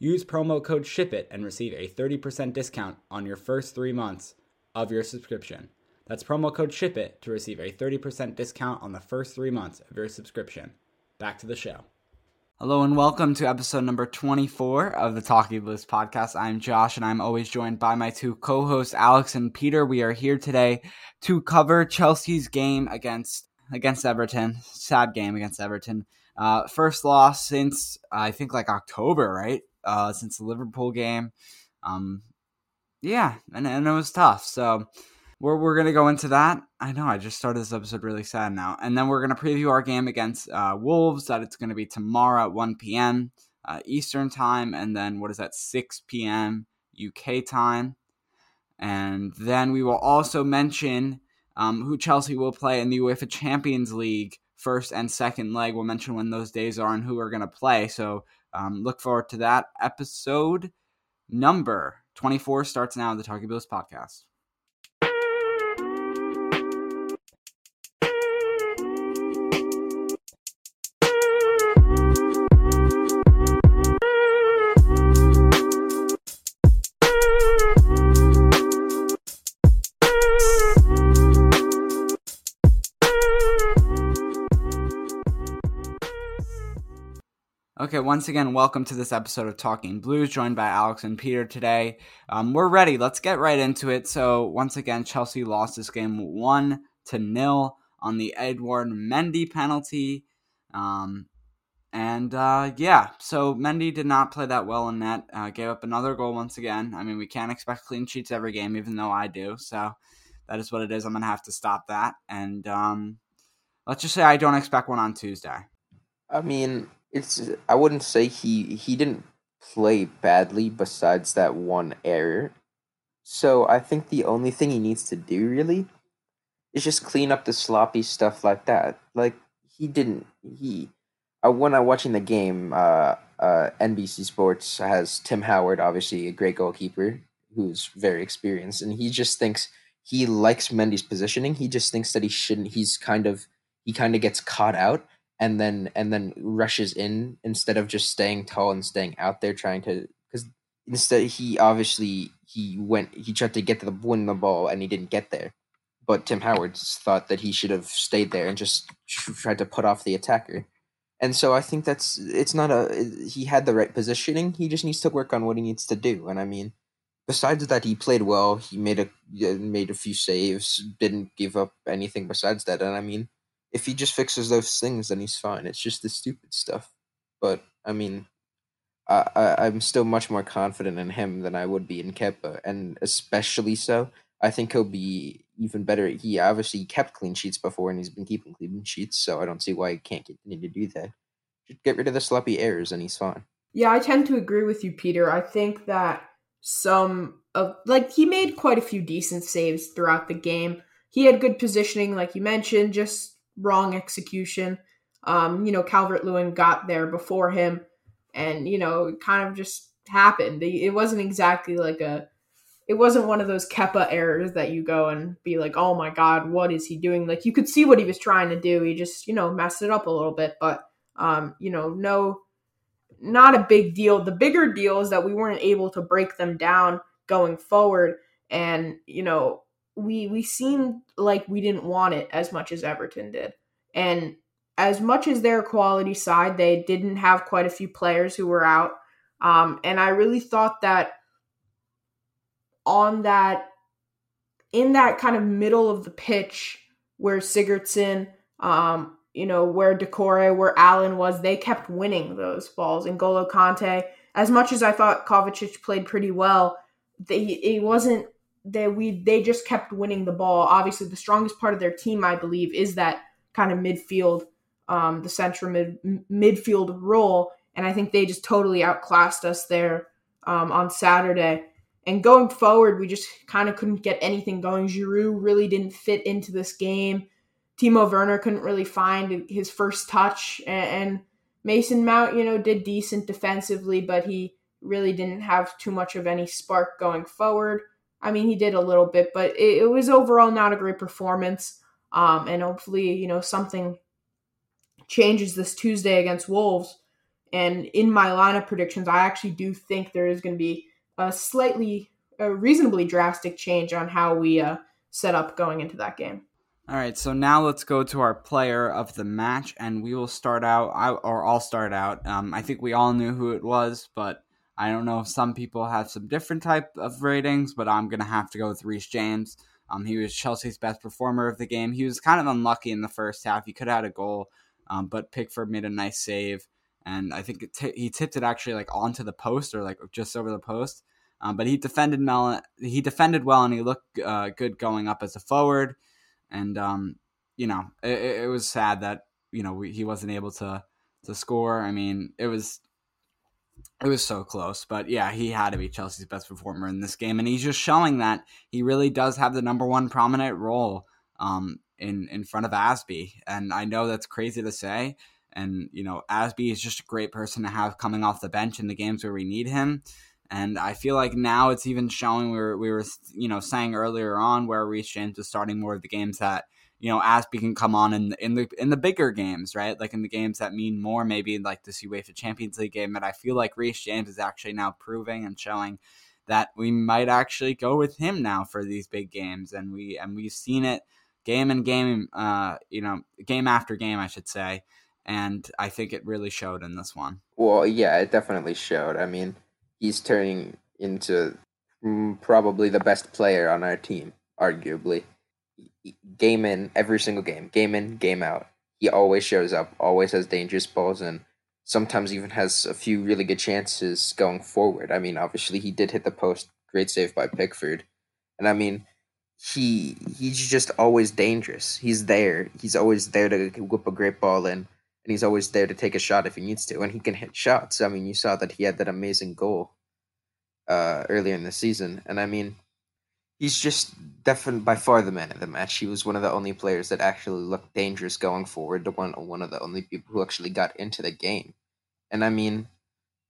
Use promo code SHIPIT and receive a 30% discount on your first three months of your subscription. That's promo code SHIPIT to receive a 30% discount on the first three months of your subscription. Back to the show. Hello and welcome to episode number 24 of the Talking Blues podcast. I'm Josh and I'm always joined by my two co hosts, Alex and Peter. We are here today to cover Chelsea's game against against Everton. Sad game against Everton. Uh, first loss since I think like October, right? Uh, since the Liverpool game. Um, yeah, and, and it was tough. So we're, we're going to go into that. I know, I just started this episode really sad now. And then we're going to preview our game against uh, Wolves, that it's going to be tomorrow at 1 p.m. Uh, Eastern Time. And then what is that, 6 p.m. UK time. And then we will also mention um, who Chelsea will play in the UEFA Champions League first and second leg. We'll mention when those days are and who are going to play. So um, look forward to that episode. Number 24 starts now the Talking Blues podcast. Once again, welcome to this episode of Talking Blues, joined by Alex and Peter today. Um, we're ready. Let's get right into it. So, once again, Chelsea lost this game one to nil on the Edward Mendy penalty. Um, and uh, yeah, so Mendy did not play that well in that. Uh, gave up another goal once again. I mean, we can't expect clean sheets every game, even though I do. So that is what it is. I'm gonna have to stop that. And um, let's just say I don't expect one on Tuesday. I mean, it's I wouldn't say he he didn't play badly besides that one error. So I think the only thing he needs to do really is just clean up the sloppy stuff like that. Like he didn't he uh, when I watching the game, uh, uh, NBC Sports has Tim Howard, obviously a great goalkeeper who's very experienced, and he just thinks he likes Mendy's positioning. He just thinks that he shouldn't. He's kind of he kind of gets caught out, and then and then rushes in instead of just staying tall and staying out there trying to because instead he obviously he went he tried to get to the win the ball and he didn't get there. But tim howard thought that he should have stayed there and just tried to put off the attacker. And so i think that's it's not a he had the right positioning he just needs to work on what he needs to do. And i mean besides that he played well he made a made a few saves didn't give up anything besides that. And i mean if he just fixes those things, then he's fine. It's just the stupid stuff. But I mean, I, I I'm still much more confident in him than I would be in Kepa, and especially so. I think he'll be even better. He obviously kept clean sheets before, and he's been keeping clean sheets, so I don't see why he can't continue to do that. Just get rid of the sloppy errors, and he's fine. Yeah, I tend to agree with you, Peter. I think that some of like he made quite a few decent saves throughout the game. He had good positioning, like you mentioned, just wrong execution. Um, you know, Calvert Lewin got there before him, and you know, it kind of just happened. It wasn't exactly like a, it wasn't one of those Kepa errors that you go and be like, oh my god, what is he doing? Like you could see what he was trying to do. He just you know messed it up a little bit, but um, you know, no, not a big deal. The bigger deal is that we weren't able to break them down going forward, and you know, we we seemed like we didn't want it as much as Everton did. And as much as their quality side, they didn't have quite a few players who were out. Um, and I really thought that on that in that kind of middle of the pitch where Sigurdsson, um, you know, where Doucouré, where Allen was, they kept winning those balls. And Golo Kante, as much as I thought Kovacic played pretty well, they it wasn't they we they just kept winning the ball. Obviously, the strongest part of their team, I believe, is that kind of midfield, um, the central mid midfield role, and I think they just totally outclassed us there um, on Saturday. And going forward, we just kind of couldn't get anything going. Giroud really didn't fit into this game. Timo Werner couldn't really find his first touch, and, Mason Mount, you know, did decent defensively, but he really didn't have too much of any spark going forward. I mean, he did a little bit, but it, it was overall not a great performance. Um, and hopefully, you know, something changes this Tuesday against Wolves. And in my lineup predictions, I actually do think there is going to be a slightly, a reasonably drastic change on how we uh, set up going into that game. All right, so now let's go to our player of the match, and we will start out, I or I'll start out. Um, I think we all knew who it was, but I don't know if some people have some different type of ratings, but I'm gonna have to go with Reece James. Um, he was Chelsea's best performer of the game. He was kind of unlucky in the first half. He could have had a goal, um, but Pickford made a nice save, and I think t- he tipped it actually like onto the post or like just over the post. Um, but he defended well. He defended well, and he looked uh, good going up as a forward. And um, you know, it, it, was sad that you know we, he wasn't able to to score. I mean, it was it was so close, but yeah, he had to be Chelsea's best performer in this game, and he's just showing that he really does have the number one prominent role um, in in front of Azpi. And I know that's crazy to say, and you know, Azpi is just a great person to have coming off the bench in the games where we need him. And I feel like now it's even showing we were we were you know saying earlier on where Reece James is starting more of the games that you know, Azpi can come on in the, in the in the bigger games, right? Like in the games that mean more, maybe like this UEFA Champions League game. But I feel like Reece James is actually now proving and showing that we might actually go with him now for these big games, and we and we've seen it game and game, uh, you know, game after game, I should say. And I think it really showed in this one. Well, yeah, it definitely showed. I mean, he's turning into mm, probably the best player on our team, arguably game in every single game, game in, game out. He always shows up, always has dangerous balls, and sometimes even has a few really good chances going forward. I mean, obviously he did hit the post, great save by Pickford, and I mean, he he's just always dangerous. He's there. He's always there to whip a great ball in, and he's always there to take a shot if he needs to, and he can hit shots. I mean, you saw that he had that amazing goal uh, earlier in the season, and I mean he's just definitely by far the man of the match. He was one of the only players that actually looked dangerous going forward. One one of the only people who actually got into the game, and I mean,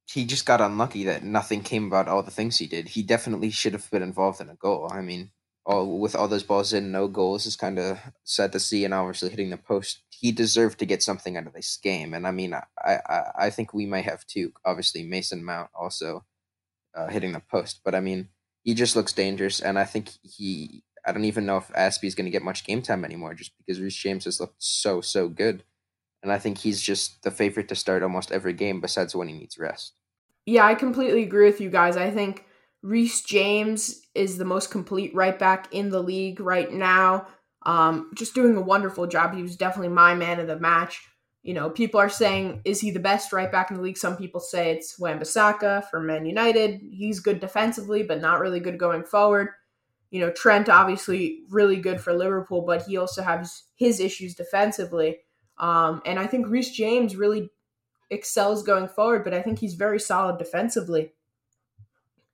he just got unlucky that nothing came about all the things he did. He definitely should have been involved in a goal. I mean, all with all those balls in, no goals is kind of sad to see, and obviously hitting the post. He deserved to get something out of this game, and I mean, I I, I think we might have too. Obviously, Mason Mount also uh, hitting the post, but I mean he just looks dangerous, and I think he. I don't even know if Azpi is going to get much game time anymore, just because Reece James has looked so so good, and I think he's just the favorite to start almost every game, besides when he needs rest. Yeah, I completely agree with you guys. I think Reece James is the most complete right back in the league right now. Um, just doing a wonderful job. He was definitely my man of the match you know, people are saying, is he the best right back in the league? Some people say it's Wan-Bissaka from Man United. He's good defensively, but not really good going forward. You know, Trent obviously really good for Liverpool, but he also has his issues defensively. Um, and I think Reece James really excels going forward, but I think he's very solid defensively.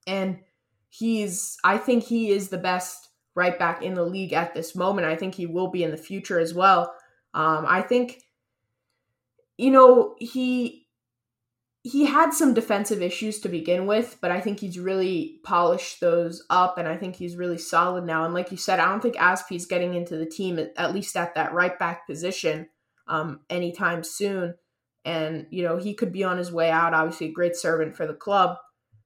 And he's, I think he is the best right back in the league at this moment. I think he will be in the future as well. Um, I think you know, he he had some defensive issues to begin with, but I think he's really polished those up, and I think he's really solid now. And like you said, I don't think Azpi's getting into the team at, least at that right back position um, anytime soon. And you know, he could be on his way out. Obviously, a great servant for the club.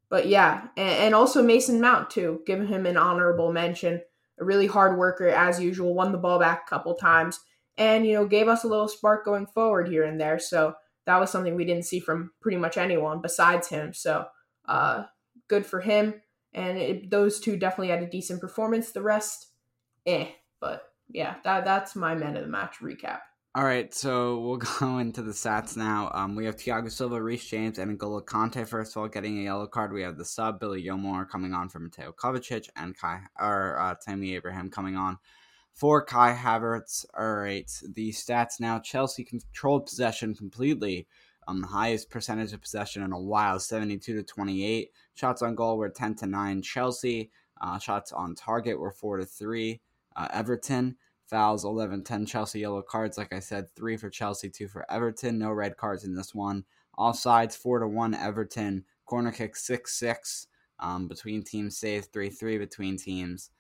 But yeah, and, and also Mason Mount too. Give him an honorable mention. A really hard worker as usual. Won the ball back a couple times and you know gave us a little spark going forward here and there. So that was something we didn't see from pretty much anyone besides him. So uh, good for him. And it, those two definitely had a decent performance. The rest, eh. But yeah, that that's my men of the match recap. All right, so we'll go into the stats now. Um, we have Thiago Silva, Reece James, and N'Golo Kanté first of all getting a yellow card. We have the sub Billy Gilmour coming on for Mateo Kovacic and Kai or uh, Tammy Abraham coming on for Kai Havertz. All right, the stats now: Chelsea controlled possession completely. Um, the highest percentage of possession in a while, 72 to 28. Shots on goal were 10 to 9. Chelsea. Uh, shots on target were 4 to 3. Uh, Everton fouls 11 10 Chelsea yellow cards like I said 3 for Chelsea 2 for Everton no red cards in this one offsides 4 to 1 Everton corner kick 6 6 um, between teams save 3 3 between teams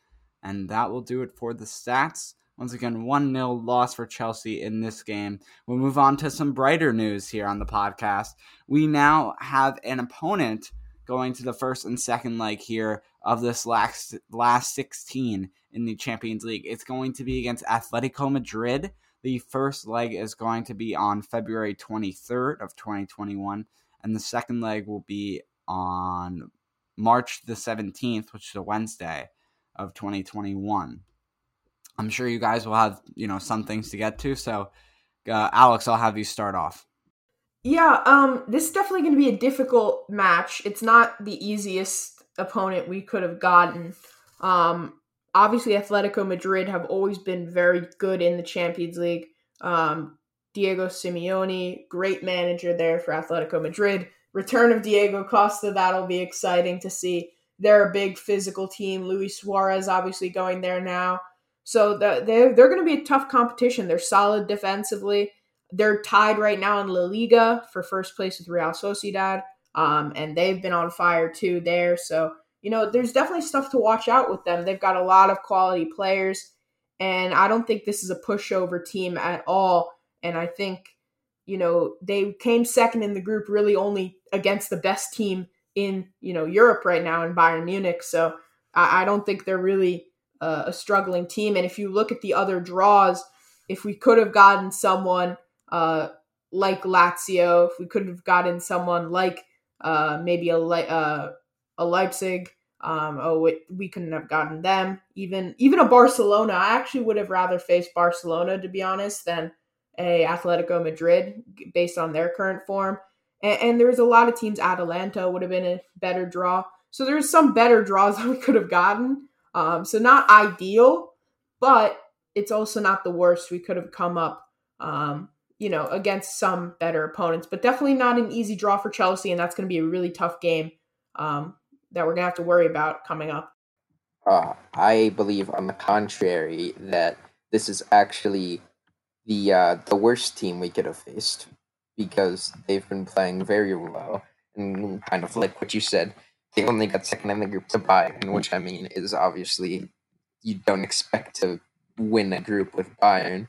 and that will do it for the stats. Once again, 1 0 loss for Chelsea in this game. We'll move on to some brighter news here on the podcast. We now have an opponent going to the first and second leg here of this last last 16 in the Champions League. It's going to be against Atletico Madrid. The first leg is going to be on February 23rd of 2021 and the second leg will be on March the 17th, which is a Wednesday of 2021. I'm sure you guys will have, you know, some things to get to. So, uh, Alex, I'll have you start off. Yeah, um, this is definitely going to be a difficult match. It's not the easiest opponent we could have gotten. Um, obviously, Atletico Madrid have always been very good in the Champions League. Um, Diego Simeone, great manager there for Atletico Madrid. Return of Diego Costa, that'll be exciting to see. They're a big physical team. Luis Suarez obviously going there now. So the, they're, they're going to be a tough competition. They're solid defensively. They're tied right now in La Liga for first place with Real Sociedad. Um, and they've been on fire too there. So, you know, there's definitely stuff to watch out with them. They've got a lot of quality players. And I don't think this is a pushover team at all. And I think, you know, they came second in the group really only against the best team in you know Europe right now in Bayern Munich. So I, I don't think they're really uh, a struggling team. And if you look at the other draws, if we could have gotten someone uh, like Lazio, if we could have gotten someone like uh, maybe a uh, a Leipzig, um, oh, it, we couldn't have gotten them. Even even a Barcelona, I actually would have rather faced Barcelona to be honest than a Atletico Madrid based on their current form. And, and there's a lot of teams. Atalanta would have been a better draw. So there's some better draws that we could have gotten. Um, so not ideal, but it's also not the worst we could have come up. Um, you know, against some better opponents, but definitely not an easy draw for Chelsea, and that's going to be a really tough game um, that we're going to have to worry about coming up. Uh, I believe, on the contrary, that this is actually the uh, the worst team we could have faced because they've been playing very well and kind of like what you said. They only got second in the group to Bayern, which I mean is obviously you don't expect to win a group with Bayern.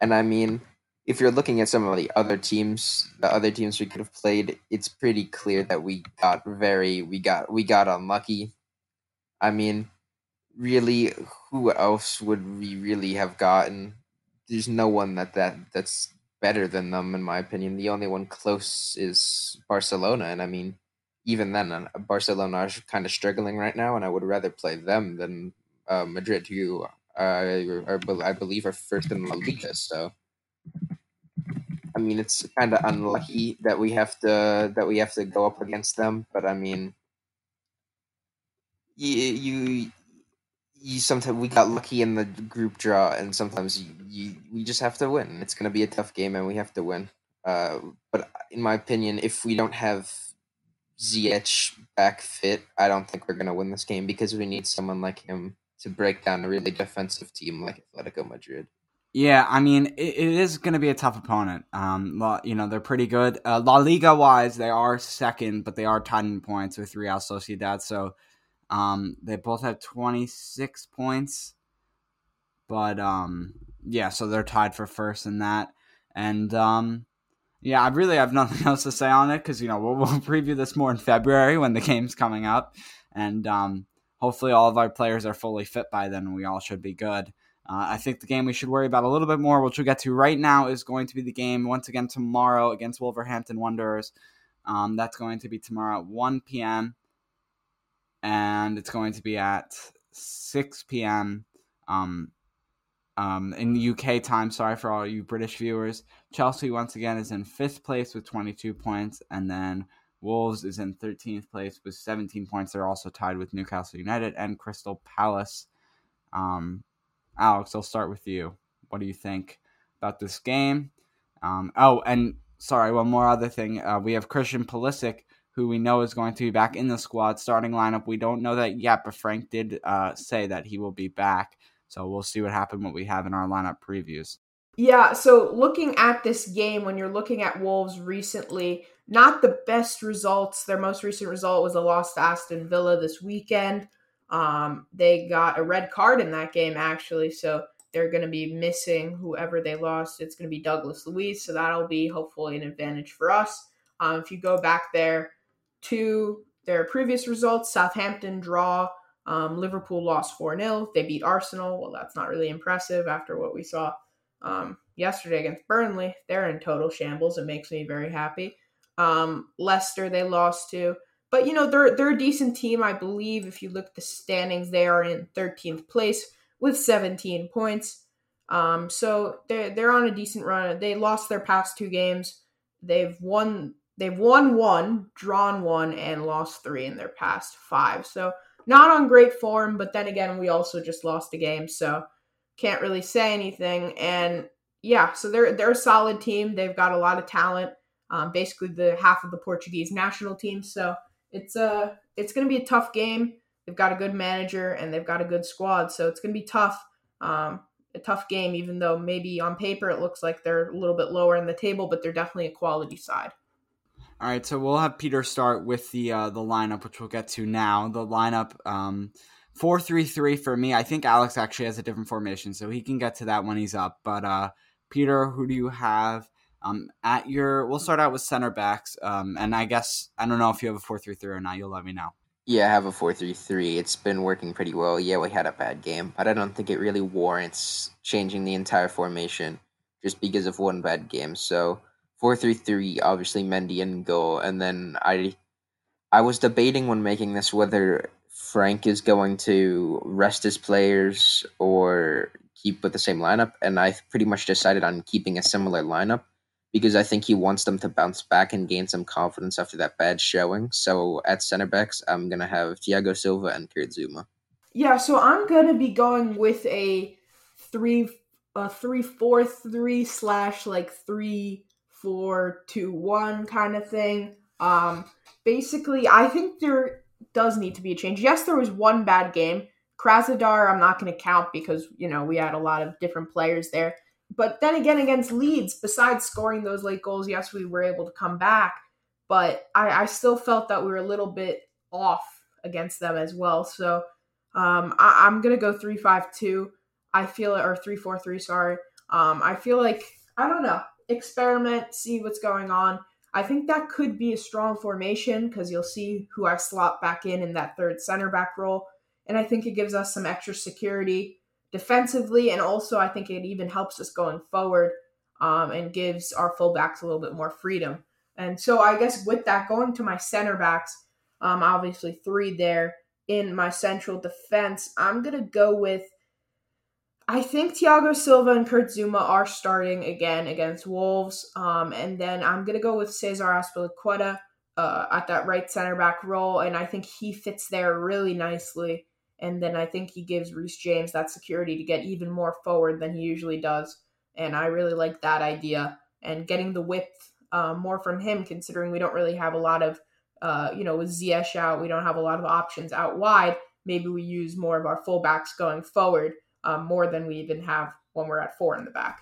And I mean, if you're looking at some of the other teams, the other teams we could have played, it's pretty clear that we got very we got we got unlucky. I mean, really, who else would we really have gotten? There's no one that that that's better than them in my opinion. The only one close is Barcelona, and I mean, even then, uh, Barcelona are kind of struggling right now, and I would rather play them than uh, Madrid, who uh, are, I believe are first in La Liga. So, I mean, it's kind of unlucky that we have to that we have to go up against them, but I mean, you you you sometimes we got lucky in the group draw, and sometimes you, you we just have to win. It's going to be a tough game, and we have to win. Uh, but in my opinion, if we don't have Ziyech back fit, I don't think we're going to win this game because we need someone like him to break down a really defensive team like Atletico Madrid. Yeah, I mean, it, it is going to be a tough opponent. Um, you know, they're pretty good. Uh, La Liga wise, they are second, but they are tied in points with Real Sociedad. So um, they both have 26 points, but um, yeah, so they're tied for first in that. And um, yeah, I really have nothing else to say on it because you know we'll, we'll, preview this more in February when the game's coming up, and um, hopefully all of our players are fully fit by then, we all should be good. Uh, I think the game we should worry about a little bit more, which we'll get to right now, is going to be the game once again tomorrow against Wolverhampton Wanderers. Um, that's going to be tomorrow at 1 p.m and it's going to be at 6 p.m. Um, um, in the UK time, sorry for all you British viewers, Chelsea once again is in fifth place with 22 points, and then Wolves is in 13th place with 17 points. They're also tied with Newcastle United and Crystal Palace. Um, Alex, I'll start with you. What do you think about this game? Um, oh, and sorry, one more other thing. Uh, we have Christian Pulisic, who we know is going to be back in the squad starting lineup. We don't know that yet, but Frank did uh, say that he will be back. So we'll see what happens, what we have in our lineup previews. Yeah, so looking at this game, when you're looking at Wolves recently, not the best results. Their most recent result was a loss to Aston Villa this weekend. Um, they got a red card in that game, actually, so they're going to be missing whoever they lost. It's going to be Douglas Luiz. so that'll be hopefully an advantage for us. Um, if you go back there to their previous results, Southampton draw, um, Liverpool lost 4 0. They beat Arsenal. Well, that's not really impressive after what we saw um, yesterday against Burnley. They're in total shambles. It makes me very happy. Um, Leicester, they lost to. But, you know, they're, they're a decent team. I believe if you look at the standings, they are in 13th place with 17 points. Um, so they're, they're on a decent run. They lost their past two games. They've won. They've won one, drawn one, and lost three in their past five. So not on great form, but then again, we also just lost a game, so can't really say anything. And yeah, so they're they're a solid team. They've got a lot of talent. Um, basically, the half of the Portuguese national team. So it's a it's going to be a tough game. They've got a good manager and they've got a good squad, so it's going to be tough. Um, a tough game, even though maybe on paper it looks like they're a little bit lower in the table, but they're definitely a quality side. All right, so we'll have Peter start with the uh, the lineup, which we'll get to now. The lineup, um, four three three for me. I think Alex actually has a different formation, so he can get to that when he's up. But uh, Peter, who do you have um, at your? We'll start out with center backs, um, and I guess I don't know if you have a four three three or not. You'll let me know. Yeah, I have a four three three. It's been working pretty well. Yeah, we had a bad game, but I don't think it really warrants changing the entire formation just because of one bad game. So four three three, obviously Mendy in goal, and then I I was debating when making this whether Frank is going to rest his players or keep with the same lineup, and I pretty much decided on keeping a similar lineup because I think he wants them to bounce back and gain some confidence after that bad showing. So at center backs, I'm gonna have Thiago Silva and Kurt Zouma. Yeah, so I'm gonna be going with a three a three four three slash like three four two one kind of thing. Um, basically, I think there does need to be a change. Yes, there was one bad game. Krasnodar, I'm not going to count because you know we had a lot of different players there. But then again, against Leeds, besides scoring those late goals, yes, we were able to come back. But I, I still felt that we were a little bit off against them as well. So um, I, am gonna go three five two. I feel it, or three four three. Sorry. Um, I feel like I don't know experiment, see what's going on. I think that could be a strong formation because you'll see who I slot back in in that third center back role. And I think it gives us some extra security defensively. And also, I think it even helps us going forward um, and gives our fullbacks a little bit more freedom. And so, I guess with that, going to my center backs, um, obviously three there in my central defense, I'm going to go with I think Thiago Silva and Kurt Zouma are starting again against Wolves. Um, and then I'm going to go with Cesar Azpilicueta uh, at that right center back role. And I think he fits there really nicely. And then I think he gives Reece James that security to get even more forward than he usually does. And I really like that idea. And getting the width uh, more from him, considering we don't really have a lot of, uh, you know, with Ziyech out, we don't have a lot of options out wide. Maybe we use more of our fullbacks going forward um, more than we even have when we're at four in the back.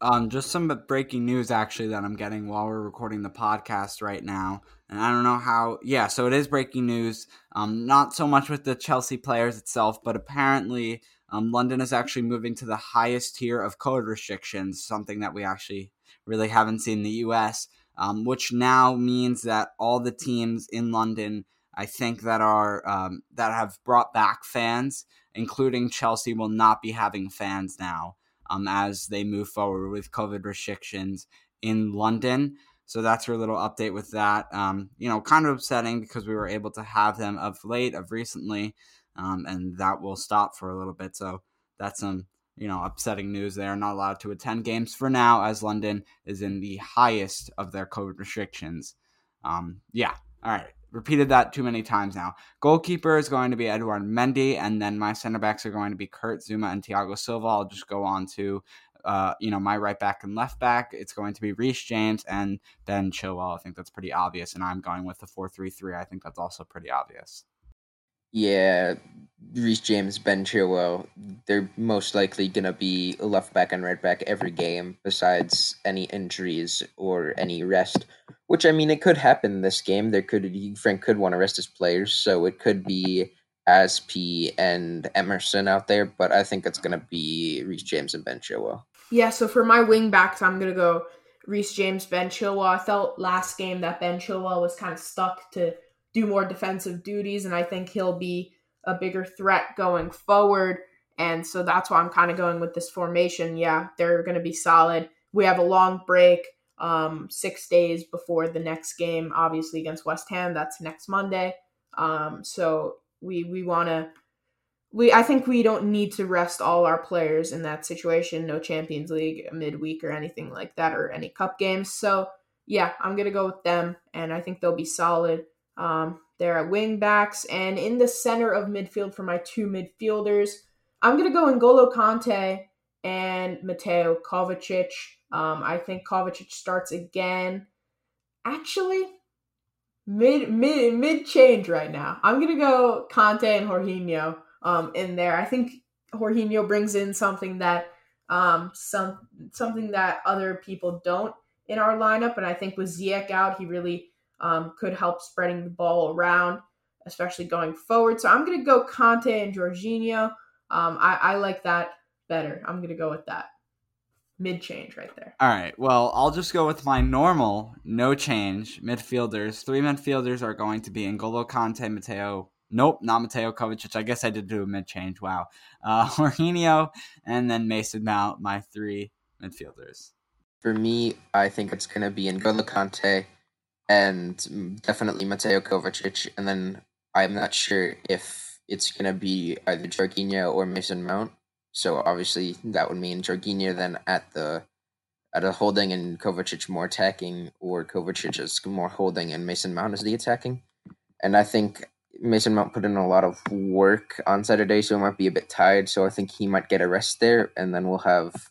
Um, just some breaking news actually that I'm getting while we're recording the podcast right now. And I don't know how, yeah, so it is breaking news. Um, not so much with the Chelsea players itself, but apparently um, London is actually moving to the highest tier of code restrictions, something that we actually really haven't seen in the US, um, which now means that all the teams in London, I think that are um, that have brought back fans including Chelsea, will not be having fans now um, as they move forward with COVID restrictions in London. So that's your little update with that. Um, you know, kind of upsetting because we were able to have them of late, of recently, um, and that will stop for a little bit. So that's some you know upsetting news. They are not allowed to attend games for now, as London is in the highest of their COVID restrictions. Um, yeah, all right. Repeated that too many times now. Goalkeeper is going to be Edouard Mendy, and then my center backs are going to be Kurt Zouma and Thiago Silva. I'll just go on to uh, you know, my right back and left back, it's going to be Reece James and Ben Chilwell. I think that's pretty obvious. And I'm going with the 4 3 3. I think that's also pretty obvious. Yeah, Reece James, Ben Chilwell, they're most likely going to be left back and right back every game, besides any injuries or any rest. Which, I mean, it could happen this game. There could Frank could want to rest his players, so it could be Azpi and Emerson out there, but I think it's going to be Reece James and Ben Chilwell. Yeah, so for my wing backs, I'm going to go Reece James, Ben Chilwell. I felt last game that Ben Chilwell was kind of stuck to do more defensive duties, and I think he'll be a bigger threat going forward. And so that's why I'm kind of going with this formation. Yeah, they're going to be solid. We have a long break, um, six days before the next game, obviously against West Ham. That's next Monday. Um, so we we want to we I think we don't need to rest all our players in that situation. No Champions League midweek or anything like that, or any cup games. So yeah, I'm gonna go with them, and I think they'll be solid. Um, they're at wing backs and in the center of midfield for my two midfielders. I'm gonna go N'Golo Kante and Mateo Kovacic. Um, I think Kovacic starts again. Actually, mid mid mid change right now. I'm gonna go Kante and Jorginho um, in there. I think Jorginho brings in something that um, some something that other people don't in our lineup, and I think with Ziyech out, he really um, could help spreading the ball around, especially going forward. So I'm going to go Kante and Jorginho. Um, I, I like that better. I'm going to go with that mid change right there. All right. Well, I'll just go with my normal no change midfielders. Three midfielders are going to be N'Golo Kante, Mateo Nope, not Mateo Kovacic. I guess I did do a mid change. Wow. Uh, Jorginho and then Mason Mount, my three midfielders. For me, I think it's going to be N'Golo Kante and definitely Mateo Kovacic. And then I'm not sure if it's going to be either Jorginho or Mason Mount. So obviously that would mean Jorginho then at the at a holding and Kovacic more attacking, or Kovacic is more holding and Mason Mount is the attacking. And I think Mason Mount put in a lot of work on Saturday, so he might be a bit tired. So I think he might get a rest there, and then we'll have.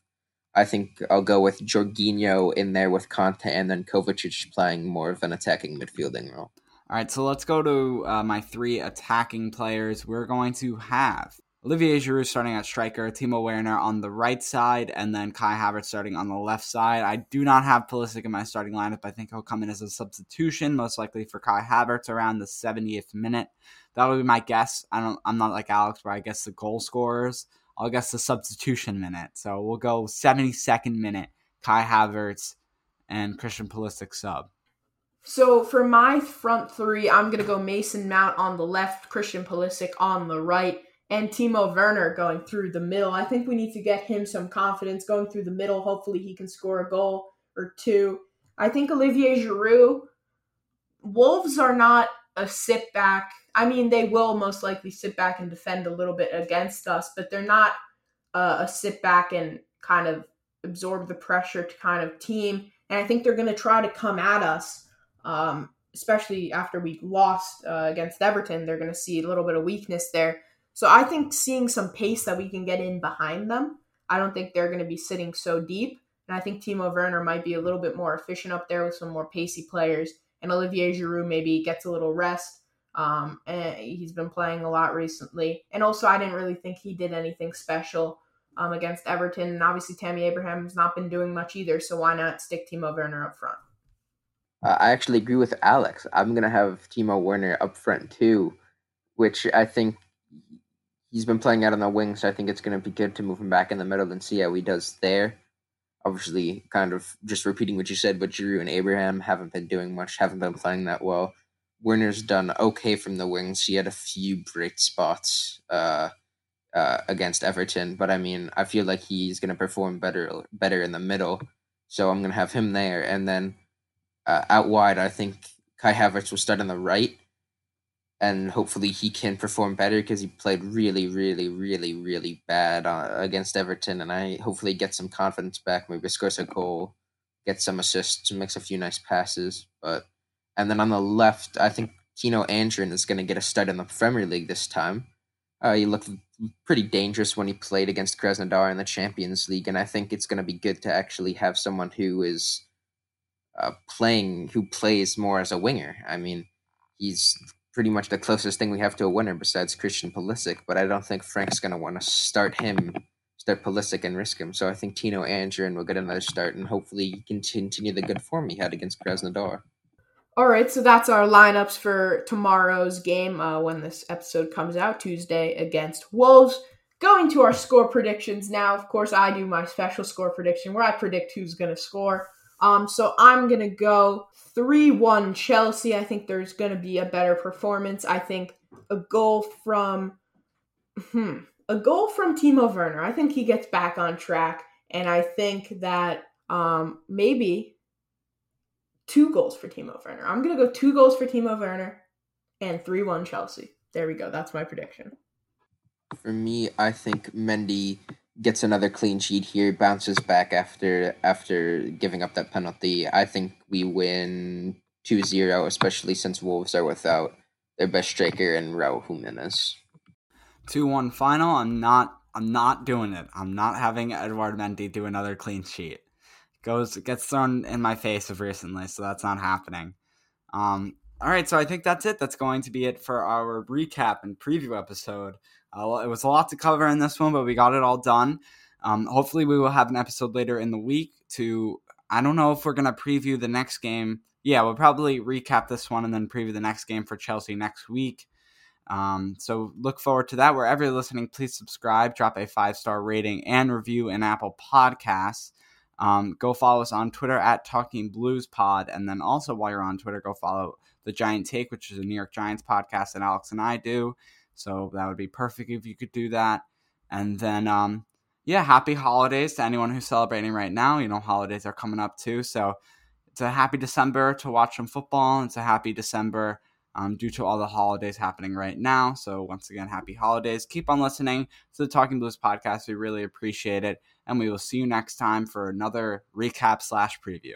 I think I'll go with Jorginho in there with Kante, and then Kovacic playing more of an attacking midfielding role. All right, so let's go to uh, my three attacking players. We're going to have Olivier Giroud starting at striker, Timo Werner on the right side, and then Kai Havertz starting on the left side. I do not have Pulisic in my starting lineup. I think he'll come in as a substitution, most likely for Kai Havertz around the 70th minute. That would be my guess. I don't. I'm not like Alex, where I guess the goal scorers. I'll guess the substitution minute. So we'll go 72nd minute. Kai Havertz and Christian Pulisic sub. So for my front three, I'm gonna go Mason Mount on the left, Christian Pulisic on the right and Timo Werner going through the middle. I think we need to get him some confidence going through the middle. Hopefully, he can score a goal or two. I think Olivier Giroud. Wolves are not a sit back. I mean, they will most likely sit back and defend a little bit against us, but they're not uh, a sit back and kind of absorb the pressure to kind of team. And I think they're going to try to come at us, um, especially after we lost uh, against Everton. They're going to see a little bit of weakness there. So I think seeing some pace that we can get in behind them, I don't think they're going to be sitting so deep. And I think Timo Werner might be a little bit more efficient up there with some more pacey players. And Olivier Giroud maybe gets a little rest. Um, and he's been playing a lot recently. And also, I didn't really think he did anything special um, against Everton. And obviously, Tammy Abraham has not been doing much either. So why not stick Timo Werner up front? I actually agree with Alex. I'm going to have Timo Werner up front too, which I think he's been playing out on the wing, so I think it's going to be good to move him back in the middle and see how he does there. Obviously, kind of just repeating what you said, but Giroud and Abraham haven't been doing much, haven't been playing that well. Werner's done okay from the wings. He had a few bright spots uh, uh, against Everton, but I mean, I feel like he's going to perform better better in the middle. So I'm going to have him there, and then uh, out wide, I think Kai Havertz will start on the right and hopefully he can perform better because he played really, really, really, really bad uh, against Everton, and I hopefully get some confidence back. Maybe scores a goal, get some assists, makes a few nice passes. But and then on the left, I think Tino Anjorin is going to get a start in the Premier League this time. Uh, he looked pretty dangerous when he played against Krasnodar in the Champions League, and I think it's going to be good to actually have someone who is uh, playing, who plays more as a winger. I mean, he's pretty much the closest thing we have to a winner besides Christian Pulisic, but I don't think Frank's going to want to start him, start Pulisic and risk him. So I think Tino Anjorin will get another start and hopefully he can continue the good form he had against Krasnodar. All right, so that's our lineups for tomorrow's game uh, when this episode comes out, Tuesday against Wolves. Going to our score predictions now. Of course, I do my special score prediction where I predict who's going to score. Um, so I'm going to go 3 1 Chelsea. I think there's going to be a better performance. I think a goal from. Hmm, a goal from Timo Werner. I think he gets back on track. And I think that um, maybe two goals for Timo Werner. I'm going to go two goals for Timo Werner and 3 1 Chelsea. There we go. That's my prediction. For me, I think Mendy gets another clean sheet here, bounces back after after giving up that penalty. I think we win 2-0, especially since Wolves are without their best striker and Raul Jimenez. 2-1 final. I'm not I'm not doing it. I'm not having Edouard Mendy do another clean sheet. Goes gets thrown in my face of recently, so that's not happening. Um all right, so I think that's it. That's going to be it for our recap and preview episode. Uh, it was a lot to cover in this one, but we got it all done. Um, hopefully, we will have an episode later in the week to. I don't know if we're going to preview the next game. Yeah, we'll probably recap this one and then preview the next game for Chelsea next week. Um, so look forward to that. Wherever you're listening, please subscribe, drop a five star rating and review in Apple Podcasts. Um, go follow us on Twitter at Talking Blues Pod, and then also while you're on Twitter, go follow the Giant Take, which is a New York Giants podcast that Alex and I do. So that would be perfect if you could do that. And then, um, yeah, happy holidays to anyone who's celebrating right now. You know, holidays are coming up too. So it's a happy December to watch some football. It's a happy December um, due to all the holidays happening right now. So once again, happy holidays. Keep on listening to the Talking Blues podcast. We really appreciate it. And we will see you next time for another recap slash preview.